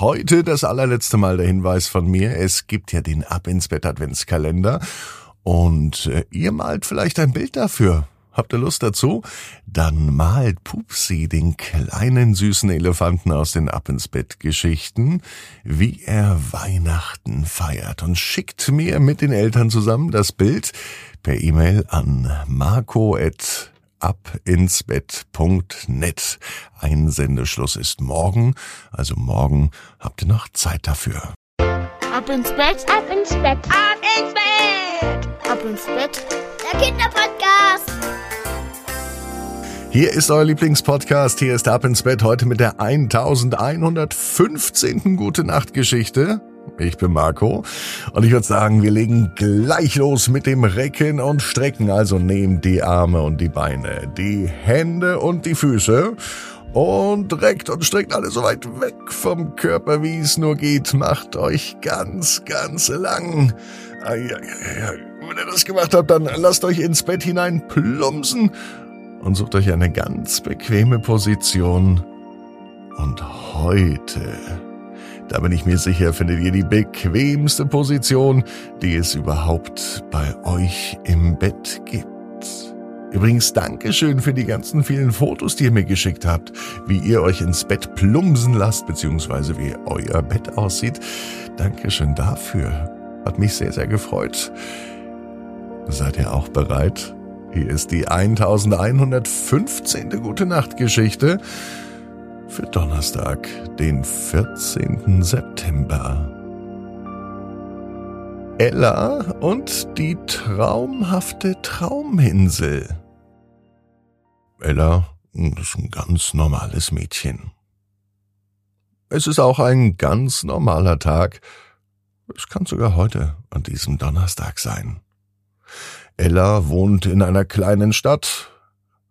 Heute das allerletzte Mal der Hinweis von mir. Es gibt ja den Ab ins Bett Adventskalender. Und äh, ihr malt vielleicht ein Bild dafür. Habt ihr Lust dazu? Dann malt Pupsi den kleinen süßen Elefanten aus den Ab ins Bett Geschichten, wie er Weihnachten feiert und schickt mir mit den Eltern zusammen das Bild per E-Mail an marco@abinsbett.net. Einsendeschluss ist morgen, also morgen habt ihr noch Zeit dafür. Ab ins Bett, ab ins Bett, ab ins Bett, ab ins Bett. der Kinderpodcast. Hier ist euer Lieblingspodcast. Hier ist Ab ins Bett heute mit der 1115. Gute Nacht Geschichte. Ich bin Marco und ich würde sagen, wir legen gleich los mit dem Recken und Strecken. Also nehmt die Arme und die Beine, die Hände und die Füße und reckt und streckt alle so weit weg vom Körper, wie es nur geht. Macht euch ganz, ganz lang. Wenn ihr das gemacht habt, dann lasst euch ins Bett hinein plumpsen und sucht euch eine ganz bequeme Position. Und heute, da bin ich mir sicher, findet ihr die bequemste Position, die es überhaupt bei euch im Bett gibt. Übrigens Dankeschön für die ganzen vielen Fotos, die ihr mir geschickt habt, wie ihr euch ins Bett plumpsen lasst, beziehungsweise wie euer Bett aussieht. Dankeschön dafür. Hat mich sehr, sehr gefreut. Seid ihr auch bereit? Hier ist die 1115. Gute Nacht Geschichte für Donnerstag, den 14. September. Ella und die traumhafte Trauminsel. Ella ist ein ganz normales Mädchen. Es ist auch ein ganz normaler Tag. Es kann sogar heute an diesem Donnerstag sein. Ella wohnt in einer kleinen Stadt.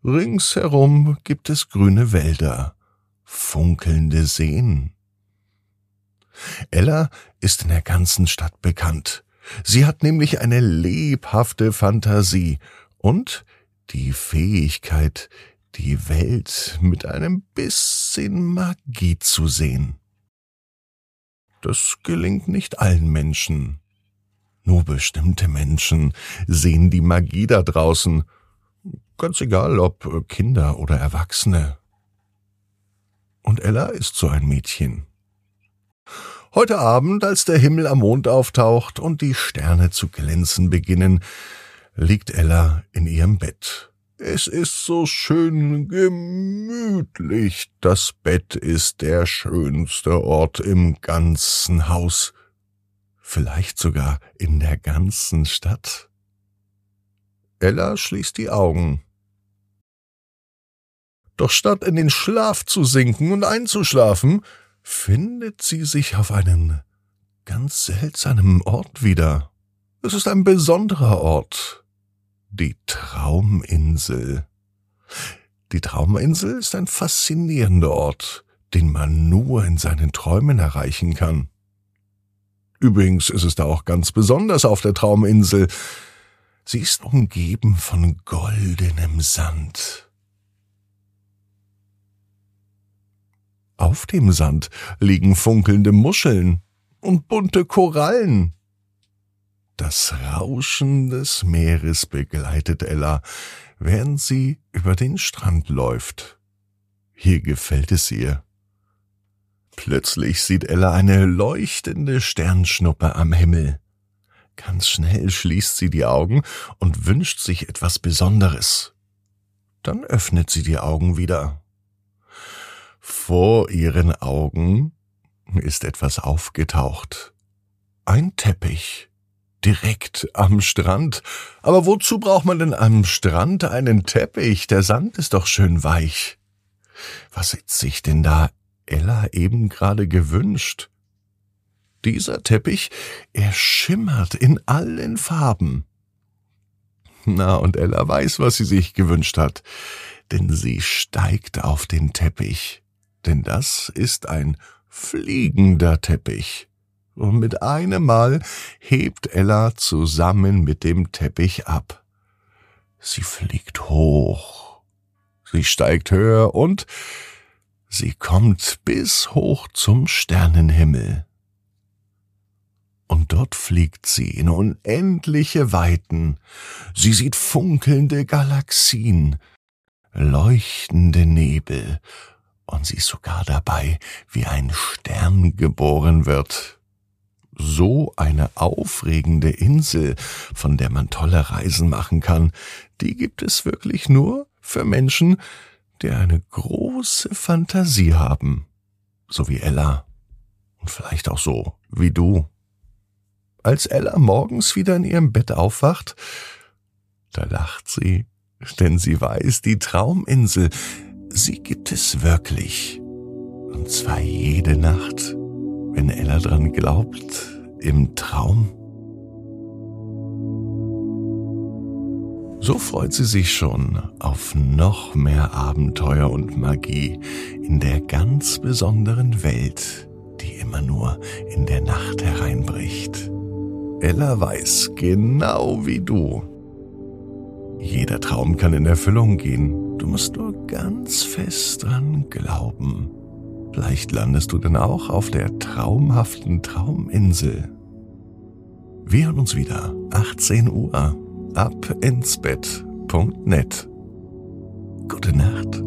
Ringsherum gibt es grüne Wälder, funkelnde Seen. Ella ist in der ganzen Stadt bekannt. Sie hat nämlich eine lebhafte Fantasie und die Fähigkeit, die Welt mit einem bisschen Magie zu sehen. Das gelingt nicht allen Menschen. Nur bestimmte Menschen sehen die Magie da draußen, ganz egal ob Kinder oder Erwachsene. Und Ella ist so ein Mädchen. Heute Abend, als der Himmel am Mond auftaucht und die Sterne zu glänzen beginnen, liegt Ella in ihrem Bett. Es ist so schön gemütlich. Das Bett ist der schönste Ort im ganzen Haus vielleicht sogar in der ganzen Stadt. Ella schließt die Augen. Doch statt in den Schlaf zu sinken und einzuschlafen, findet sie sich auf einen ganz seltsamen Ort wieder. Es ist ein besonderer Ort. Die Trauminsel. Die Trauminsel ist ein faszinierender Ort, den man nur in seinen Träumen erreichen kann. Übrigens ist es da auch ganz besonders auf der Trauminsel. Sie ist umgeben von goldenem Sand. Auf dem Sand liegen funkelnde Muscheln und bunte Korallen. Das Rauschen des Meeres begleitet Ella, während sie über den Strand läuft. Hier gefällt es ihr. Plötzlich sieht Ella eine leuchtende Sternschnuppe am Himmel. Ganz schnell schließt sie die Augen und wünscht sich etwas Besonderes. Dann öffnet sie die Augen wieder. Vor ihren Augen ist etwas aufgetaucht. Ein Teppich. Direkt am Strand. Aber wozu braucht man denn am Strand einen Teppich? Der Sand ist doch schön weich. Was sitzt sich denn da Ella eben gerade gewünscht. Dieser Teppich, er schimmert in allen Farben. Na, und Ella weiß, was sie sich gewünscht hat, denn sie steigt auf den Teppich, denn das ist ein fliegender Teppich. Und mit einem Mal hebt Ella zusammen mit dem Teppich ab. Sie fliegt hoch, sie steigt höher und Sie kommt bis hoch zum Sternenhimmel. Und dort fliegt sie in unendliche Weiten. Sie sieht funkelnde Galaxien, leuchtende Nebel, und sie ist sogar dabei, wie ein Stern geboren wird. So eine aufregende Insel, von der man tolle Reisen machen kann, die gibt es wirklich nur für Menschen, die eine große Fantasie haben, so wie Ella und vielleicht auch so wie du. Als Ella morgens wieder in ihrem Bett aufwacht, da lacht sie, denn sie weiß, die Trauminsel, sie gibt es wirklich. Und zwar jede Nacht, wenn Ella dran glaubt, im Traum. So freut sie sich schon auf noch mehr Abenteuer und Magie in der ganz besonderen Welt, die immer nur in der Nacht hereinbricht. Ella weiß, genau wie du. Jeder Traum kann in Erfüllung gehen. Du musst nur ganz fest dran glauben. Vielleicht landest du dann auch auf der traumhaften Trauminsel. Wir hören uns wieder 18 Uhr ab ins Bett.net. Gute Nacht.